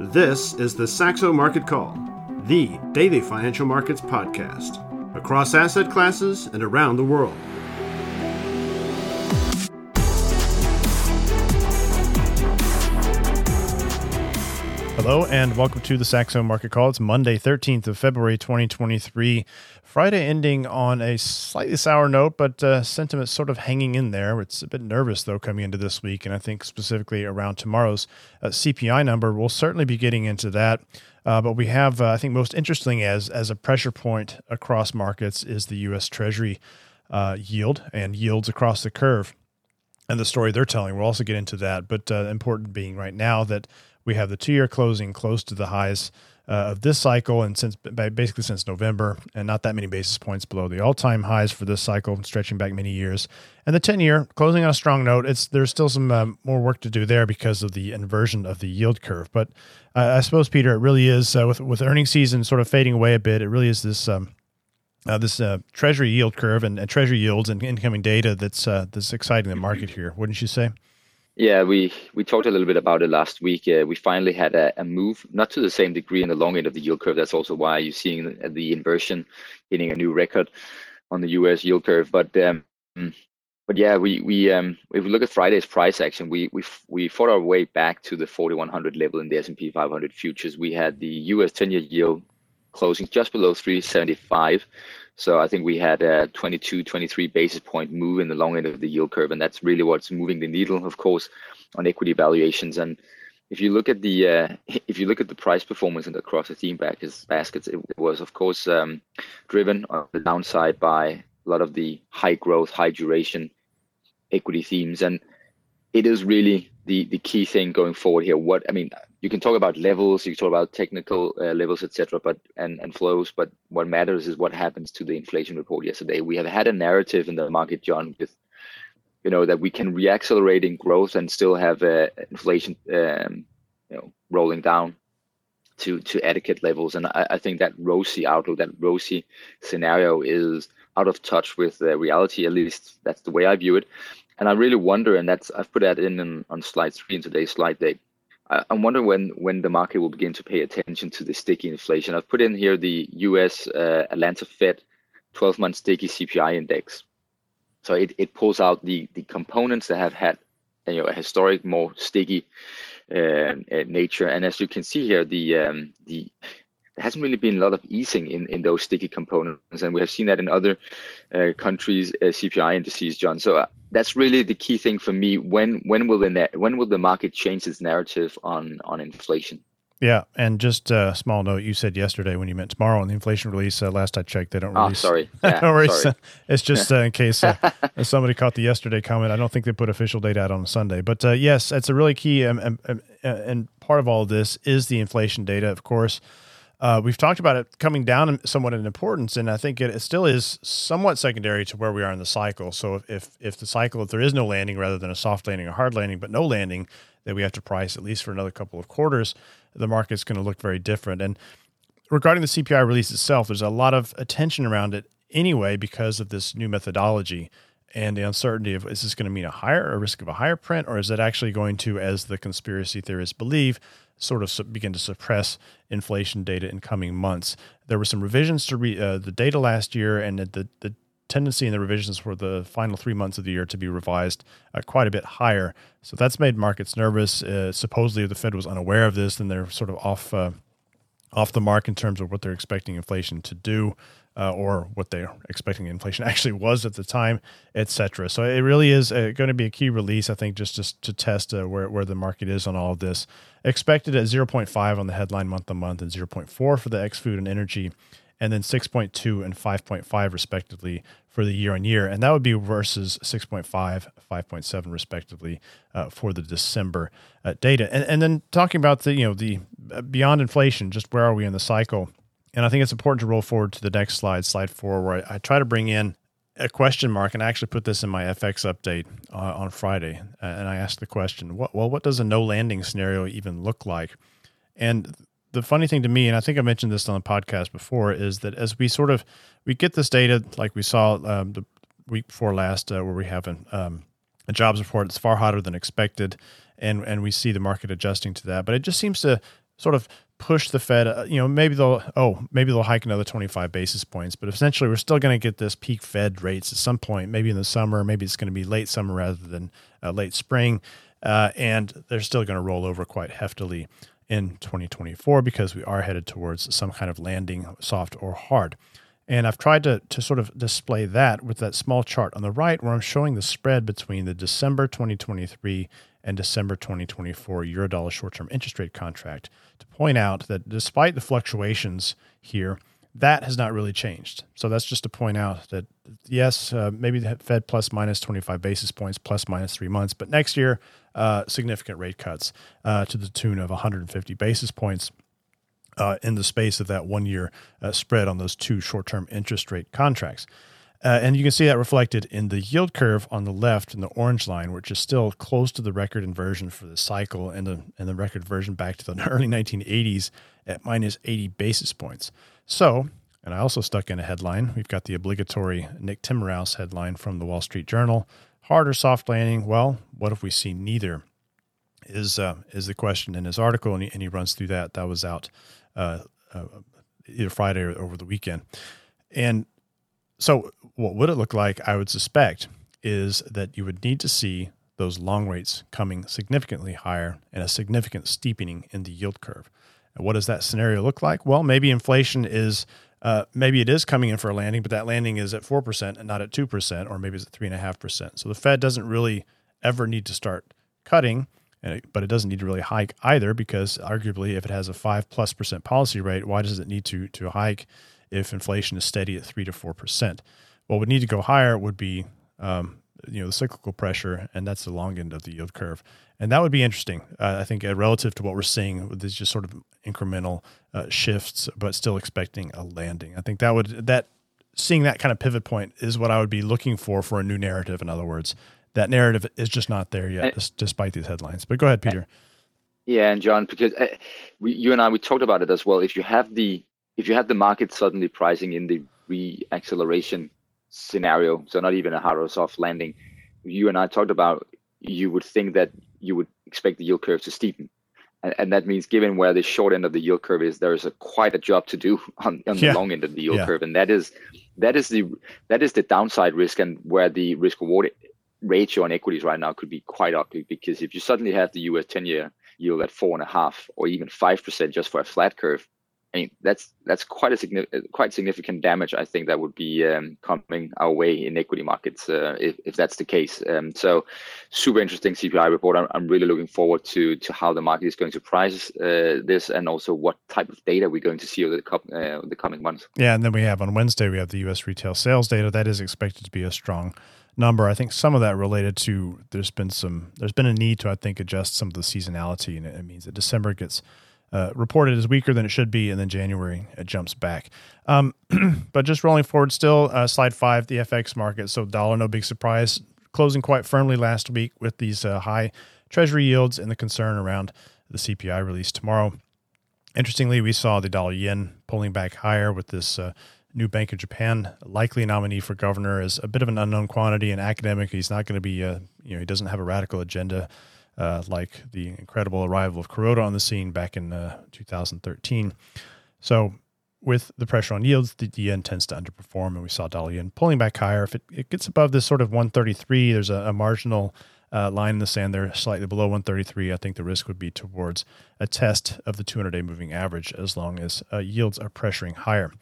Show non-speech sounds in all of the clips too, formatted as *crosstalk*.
This is the Saxo Market Call, the daily financial markets podcast, across asset classes and around the world. Hello and welcome to the Saxo Market Call. It's Monday, 13th of February, 2023. Friday ending on a slightly sour note, but uh, sentiment sort of hanging in there. It's a bit nervous, though, coming into this week. And I think specifically around tomorrow's uh, CPI number, we'll certainly be getting into that. Uh, but we have, uh, I think, most interesting as, as a pressure point across markets is the U.S. Treasury uh, yield and yields across the curve. And the story they're telling, we'll also get into that. But uh, important being right now that we have the two year closing close to the highs uh, of this cycle and since basically since November, and not that many basis points below the all time highs for this cycle, stretching back many years. And the 10 year closing on a strong note. It's there's still some um, more work to do there because of the inversion of the yield curve. But uh, I suppose Peter, it really is uh, with with earnings season sort of fading away a bit. It really is this. Um, uh, this uh, Treasury yield curve and, and, Treasury yields and incoming data that's uh, that's exciting the market here, wouldn't you say? Yeah, we we talked a little bit about it last week. Uh, we finally had a, a, move, not to the same degree in the long end of the yield curve. That's also why you're seeing the, inversion hitting a new record on the U.S. yield curve. But um, but yeah, we we um, if we look at Friday's price action, we we we fought our way back to the 4100 level in the S&P 500 futures. We had the U.S. 10-year yield closing just below 375 so I think we had a 22, 23 basis point move in the long end of the yield curve, and that's really what's moving the needle, of course, on equity valuations. And if you look at the uh, *laughs* if you look at the price performance across the theme baskets, it was of course um, driven on the downside by a lot of the high growth, high duration equity themes, and it is really the the key thing going forward here. What I mean, you can talk about levels, you can talk about technical uh, levels, etc., but and and flows. But what matters is what happens to the inflation report yesterday. We have had a narrative in the market, John, with you know that we can reaccelerate in growth and still have uh, inflation, um, you know, rolling down to to adequate levels. And I, I think that rosy outlook, that rosy scenario, is out of touch with reality. At least that's the way I view it. And I really wonder, and that's I've put that in, in on slide three in today's slide deck I'm wondering when when the market will begin to pay attention to the sticky inflation. I've put in here the U.S. Uh, Atlanta Fed 12-month sticky CPI index. So it, it pulls out the the components that have had you know a historic more sticky uh, uh, nature. And as you can see here, the um, the there hasn't really been a lot of easing in, in those sticky components, and we have seen that in other uh, countries' uh, CPI indices, John. So uh, that's really the key thing for me. When when will the when will the market change its narrative on on inflation? Yeah, and just a small note, you said yesterday when you meant tomorrow on the inflation release. Uh, last I checked, they don't ah, release. Oh, sorry. *laughs* Yeah, no worries. Sorry. *laughs* It's just uh, in case uh, *laughs* somebody caught the yesterday comment. I don't think they put official data out on Sunday, but uh, yes, it's a really key. Um, um, um, uh, and part of all of this is the inflation data, of course. Uh, we've talked about it coming down somewhat in importance, and I think it, it, still is somewhat secondary to where we are in the cycle. So if if the cycle, if there is no landing rather than a soft landing, or hard landing, but no landing, that we have to price at least for another couple of quarters, the market's going to look very different. And regarding the CPI release itself, there's a lot of attention around it anyway because of this new methodology and the uncertainty of is this going to mean a higher a risk of a higher print or is it actually going to as the conspiracy theorists believe sort of begin to suppress inflation data in coming months. There were some revisions to re, uh, the data last year and the, the tendency in the revisions for the final three months of the year to be revised uh, quite a bit higher. So that's made markets nervous. Uh, supposedly the fed was unaware of this and they're sort of off uh, off the mark in terms of what they're expecting inflation to do uh, or what they're expecting inflation *laughs* actually was at the time, etc. So it really is uh, going to be a key release, I think, just to, to test uh, where, where the market is on all of this. Expected at 0.5 on the headline month to month and 0.4 for the ex food and energy, and then 6.2 and 5.5 respectively for the year on year. And that would be versus 6.5, 5.7 respectively uh, for the December uh, data. And, and then talking about the, you know, the uh, beyond inflation, just where are we in the cycle? And I think it's important to roll forward to the next slide, slide four, where I, I try to bring in a question mark, and I actually put this in my FX update uh, on Friday. Uh, and I asked the question, what, well, what does a no landing scenario even look like? And the funny thing to me, and I think I mentioned this on the podcast before, is that as we sort of we get this data, like we saw um, the week before last, uh, where we have an, um, a jobs report that's far hotter than expected, and and we see the market adjusting to that. But it just seems to sort of push the Fed. Uh, you know, maybe they'll oh maybe they'll hike another 25 basis points, but essentially we're still going to get this peak Fed rates at some point, maybe in the summer, maybe it's going to be late summer rather than uh, late spring, uh, and they're still going to roll over quite heftily in 2024 because we are headed towards some kind of landing, soft or hard. And I've tried to, to sort of display that with that small chart on the right where I'm showing the spread between the December 2023 and December 2024 Eurodollar short term interest rate contract to point out that despite the fluctuations here, that has not really changed. So that's just to point out that yes, uh, maybe the Fed plus minus 25 basis points, plus minus three months, but next year, uh, significant rate cuts uh, to the tune of 150 basis points. Uh, in the space of that one year uh, spread on those two short term interest rate contracts. Uh, and you can see that reflected in the yield curve on the left in the orange line, which is still close to the record inversion for the cycle and the, and the record version back to the *laughs* early 1980s at minus 80 basis points. So, and I also stuck in a headline. We've got the obligatory Nick Timiraos headline from the Wall Street Journal. Hard or soft landing? Well, what if we see neither? Is uh, is the question in his article, and he, and he runs through that. That was out uh, uh, either Friday or over the weekend. And so, what would it look like? I would suspect is that you would need to see those long rates coming significantly higher and a significant steepening in the yield curve. And what does that scenario look like? Well, maybe inflation is uh, maybe it is coming in for a landing, but that landing is at four percent and not at two percent, or maybe it's at three and a half percent. So the Fed doesn't really ever need to start cutting, but it doesn't need to really hike either, because arguably, if it has a five plus percent policy rate, why does it need to to hike if inflation is steady at three to four percent. What would need to go higher would be um, you know the cyclical pressure, and that's the long end of the yield curve, and that would be interesting. Uh, I think uh, relative to what we're seeing with these just sort of incremental uh, shifts, but still expecting a landing. I think that would that seeing that kind of pivot point is what I would be looking for for a new narrative. In other words, that narrative is just not there yet, and, despite these headlines. But go ahead, Peter. Yeah, and John, because uh, we, you and I we talked about it as well. If you have the if you had the market suddenly pricing in the reacceleration scenario, so not even a hard or soft landing, you and I talked about, you would think that you would expect the yield curve to steepen. And, and that means given where the short end of the yield curve is, there is a quite a job to do *laughs* on, on yeah. the long end of the yield yeah. curve. And that is that is the that is the downside risk and where the risk reward ratio on equities right now could be quite ugly because if you suddenly have the US 10 year yield at four and a half or even five percent just for a flat curve, I mean, that's that's quite a significant, quite significant damage. I think that would be um, coming our way in equity markets uh, if, if that's the case. Um, so, super interesting CPI report. I'm, I'm really looking forward to to how the market is going to price uh, this, and also what type of data we're going to see over the, co- uh, the coming months. Yeah, and then we have on Wednesday we have the U.S. retail sales data that is expected to be a strong number. I think some of that related to there's been some there's been a need to I think adjust some of the seasonality, and it means that December gets uh, reported as weaker than it should be, and then January it jumps back. Um, *clears throat* but just rolling forward, still uh, slide five, the FX market. So dollar, no big surprise, closing quite firmly last week with these uh, high Treasury yields and the concern around the CPI release tomorrow. Interestingly, we saw the dollar yen pulling back higher with this uh, new Bank of Japan likely nominee for governor as a bit of an unknown quantity and academic. He's not going to be, uh, you know, he doesn't have a radical agenda uh, like the incredible arrival of Kuroda on the scene back in uh, 2013. So, with the pressure on yields, the yen tends to underperform, and we saw dollar yen pulling back higher. If it, it gets above this sort of 133, there's a, a marginal uh, line in the sand there, slightly below 133. I think the risk would be towards a test of the 200 day moving average as long as uh, yields are pressuring higher.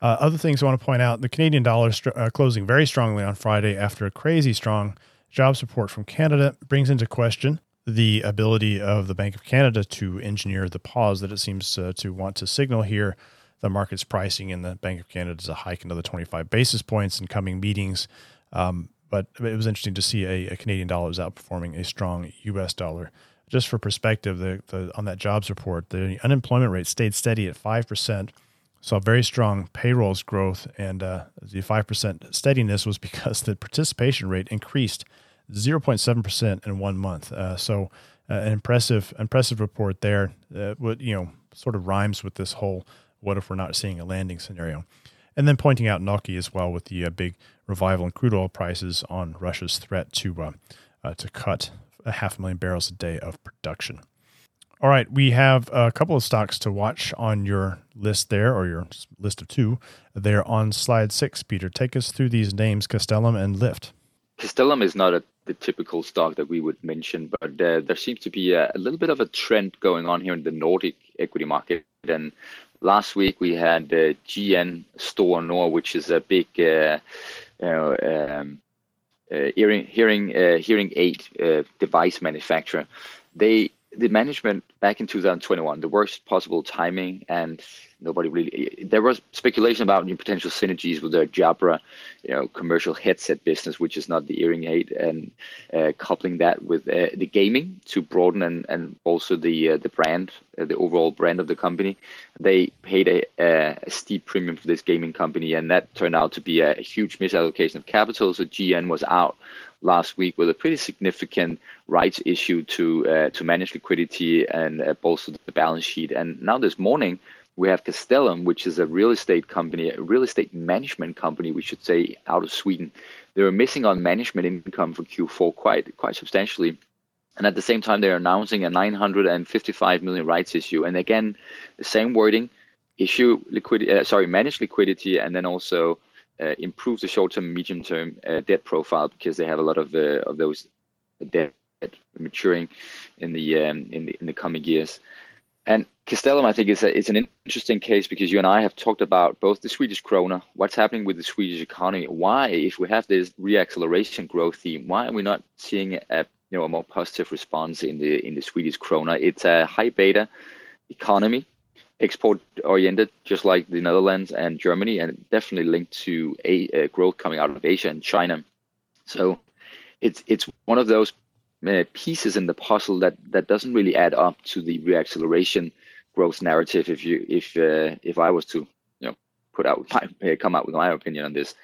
Uh, other things I want to point out the Canadian dollar st- uh, closing very strongly on Friday after a crazy strong jobs report from Canada brings into question the ability of the Bank of Canada to engineer the pause that it seems uh, to want to signal here. The market's pricing in the Bank of Canada is a hike another 25 basis points in coming meetings. Um, but it was interesting to see a, a, Canadian dollar is outperforming a strong U.S. dollar. Just for perspective, the, the, on that jobs report, the unemployment rate stayed steady at five percent. Saw very strong payrolls growth, and uh, the five percent steadiness was *laughs* because the participation rate increased 0.7% in one month. Uh, so uh, an impressive impressive report there. Uh, what you know sort of rhymes with this whole what if we're not seeing a landing scenario. And then pointing out NOKI as well with the uh, big revival in crude oil prices on Russia's threat to uh, to cut a half a million barrels a day of production. All right, we have a couple of stocks to watch on your list there, or your list of two. They're on slide six. Peter, take us through these names: Castellum and Lyft. Castellum is not a, the typical stock that we would mention, but uh, there seems to be a, a, little bit of a trend going on here in the Nordic equity market. And last week we had uh, GN Store Nord, which is a big uh, um, uh, hearing hearing uh, hearing aid uh, device manufacturer. They the management back in 2021, the worst possible timing, and nobody really. There was speculation about new potential synergies with the Jabra, you know, commercial headset business, which is not the hearing aid, and uh, coupling that with uh, the gaming to broaden and, and also the uh, the brand, uh, the overall brand of the company. They paid a, a, steep premium for this gaming company, and that turned out to be a huge misallocation of capital. So GN was out last week with a pretty significant rights issue to uh, to manage liquidity and uh, bolster the balance sheet. And now this morning we have Castellum, which is a real estate company, a real estate management company, we should say, out of Sweden. They were missing on management income for Q4 quite quite substantially. And at the same time, they're announcing a 955 million rights issue. And again, the same wording: issue liquidity, uh, sorry, manage liquidity, and then also uh, improve the short-term, medium-term uh, debt profile because they have a lot of uh, of those debt maturing in the um, in the in the coming years. And Castellum, I think, is a, it's an interesting case because you and I have talked about both the Swedish krona, what's happening with the Swedish economy. Why, if we have this reacceleration growth theme, why are we not seeing a you know a more positive response in the in the Swedish krona? It's a high beta economy export oriented, just like the Netherlands and Germany, and definitely linked to a, growth coming out of Asia and China. So it's it's one of those uh, pieces in the puzzle that that doesn't really add up to the reacceleration growth narrative. If you if uh, if I was to you know put out my, *laughs* uh, come out with my opinion on this,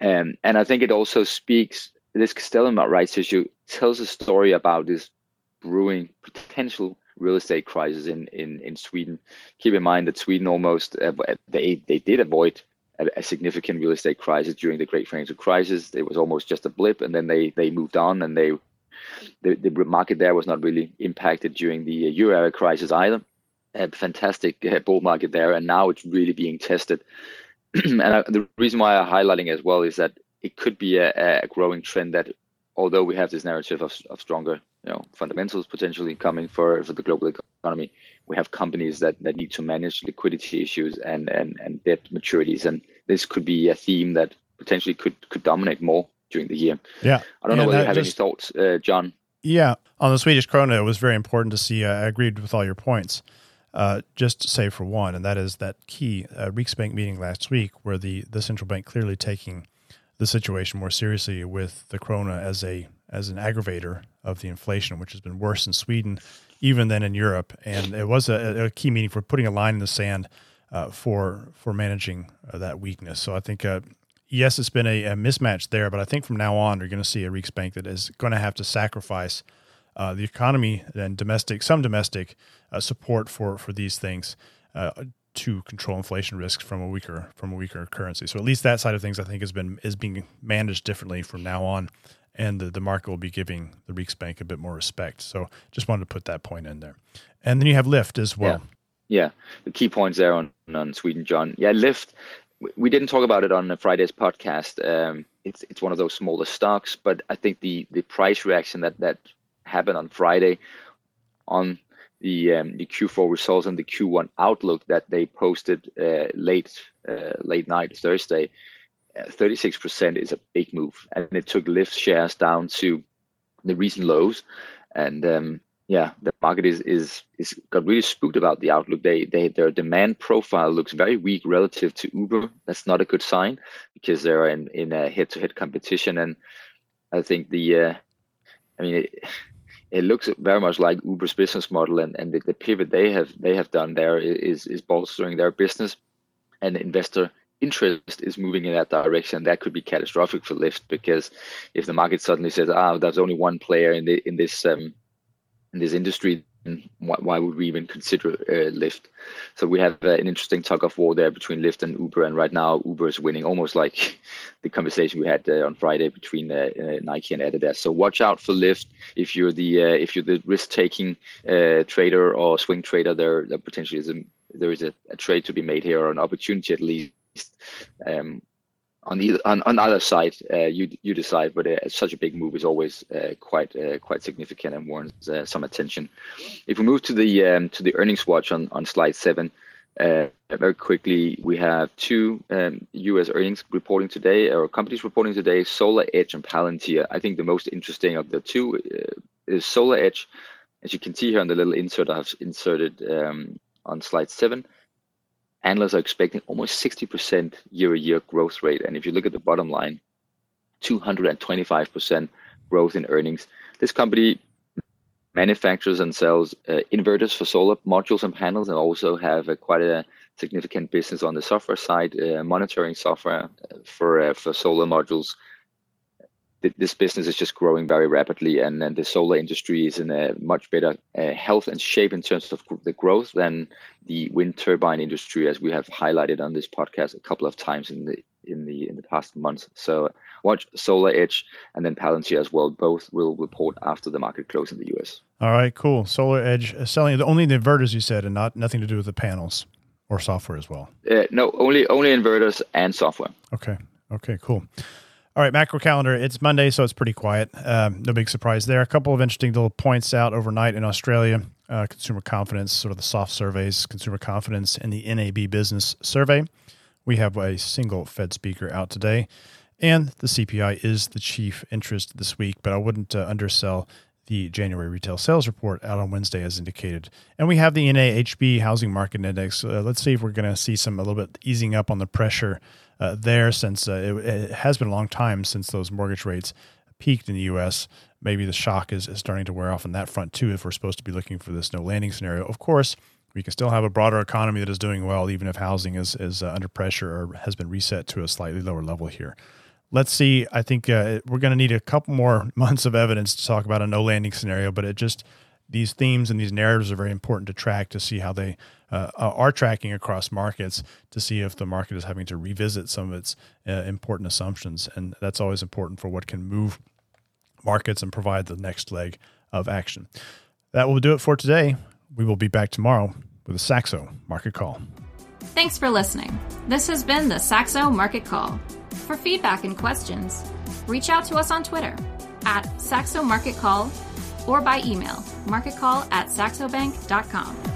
um, and I think it also speaks this Castellum rights issue tells a story about this brewing potential real estate crisis in, in, in Sweden. Keep in mind that Sweden almost uh, they they did avoid a, a, significant real estate crisis during the Great Financial Crisis. It was almost just a blip, and then they they moved on, and they the, the market there was not really impacted during the euro area crisis either. A fantastic uh, bull market there, and now it's really being tested. *clears throat* and I, the reason why I'm highlighting as well is that it could be a, a growing trend that although we have this narrative of, of stronger you know fundamentals potentially coming for, for the global economy, we have companies that, that need to manage liquidity issues and, and, and debt maturities. And this could be a theme that potentially could, could dominate more during the year. Yeah. I don't know whether you have just, any thoughts, uh, John. Yeah. On the Swedish krona, it was very important to see. Uh, I agreed with all your points. Uh, just to say for one, and that is that key uh, Riksbank meeting last week, where the, the central bank clearly taking the situation more seriously with the krona as a as an aggravator of the inflation, which has been worse in Sweden even than in Europe. And it was a, a key meeting for putting a line in the sand uh, for for managing uh, that weakness. So I think uh, yes, it's been a, a, mismatch there, but I think from now on, you're going to see a Riksbank that is going to have to sacrifice uh, the economy and domestic some domestic uh, support for for these things uh, to control inflation risks from a weaker from a weaker currency. So at least that side of things I think has been is being managed differently from now on, and the, the market will be giving the Riksbank a bit more respect. So just wanted to put that point in there, and then you have Lyft as well. Yeah, yeah. the key points there on on Sweden, John. Yeah, Lyft. We didn't talk about it on Friday's podcast. Um, it's it's one of those smaller stocks, but I think the the price reaction that that happened on Friday on the um, the Q4 results and the Q1 outlook that they posted uh, late uh, late night Thursday, 36% uh, is a big move, and it took Lyft shares down to the recent lows, and um, yeah, the market is is is got really spooked about the outlook. They they their demand profile looks very weak relative to Uber. That's not a good sign because they're in in a head to head competition, and I think the uh, I mean. It, it looks very much like Uber's business model, and, and the, the pivot they have they have done there is is bolstering their business, and investor interest is moving in that direction. That could be catastrophic for Lyft because if the market suddenly says, "Ah, there's only one player in the in this um, in this industry," why, why would we even consider uh, Lyft? So we have uh, an interesting tug of war there between Lyft and Uber, and right now Uber is winning, almost like *laughs* the conversation we had uh, on Friday between uh, uh, Nike and Adidas. So watch out for Lyft if you're the uh, if you're the risk-taking trader or swing trader. There, there potentially is a there is a, a, trade to be made here, or an opportunity at least. Um, on the on, on either side, uh, you you decide. But uh, such a big move is always uh, quite uh, quite significant and warrants uh, some attention. If we move to the um, to the earnings watch on on slide seven, uh, very quickly we have two um, U.S. earnings reporting today, or companies reporting today: SolarEdge and Palantir. I think the most interesting of the two is SolarEdge. As you can see here on the little insert I've inserted um, on slide seven, analysts are expecting almost 60% year-over-year growth rate. And if you look at the bottom line, 225% growth in earnings. This company manufactures and sells uh, inverters for solar modules and panels, and also have a, quite a significant business on the software side, uh, monitoring software uh, for uh, for solar modules this business is just growing very rapidly, and, and the solar industry is in a much better uh, health and shape in terms of the growth than the wind turbine industry, as we have highlighted on this podcast a couple of times in the in the in the past months. So watch SolarEdge and then Palantir as well. Both will report after the market close in the US. All right, cool. SolarEdge uh, selling only the inverters you said, and not nothing to do with the panels or software as well. Uh, no, only only inverters and software. Okay. Okay. Cool. All right, macro calendar. It's Monday, so it's pretty quiet. Um, no big surprise there. A couple of interesting little points out overnight in Australia. Uh, consumer confidence, sort of the soft surveys, consumer confidence in the NAB business survey. We have a single Fed speaker out today, and the CPI is the chief interest this week, but I wouldn't uh, undersell the January retail sales report out on Wednesday as indicated. And we have the NAHB housing market index. Uh, let's see if we're going to see some a little bit easing up on the pressure uh, there since uh, it, it, has been a long time since those mortgage rates peaked in the U.S. Maybe the shock is, is starting to wear off on that front too. If we're supposed to be looking for this no landing scenario, of course, we can still have a broader economy that is doing well, even if housing is is uh, under pressure or has been reset to a slightly lower level here. Let's see. I think uh, we're going to need a couple more *laughs* months of evidence to talk about a no landing scenario, but it just these themes and these narratives are very important to track to see how they uh, are tracking across markets to see if the market is having to revisit some of its uh, important assumptions. And that's always important for what can move markets and provide the next leg of action. That will do it for today. We will be back tomorrow with a Saxo Market Call. Thanks for listening. This has been the Saxo Market Call. For feedback and questions, reach out to us on Twitter at Saxo Market Call or by email marketcall at saxobank.com.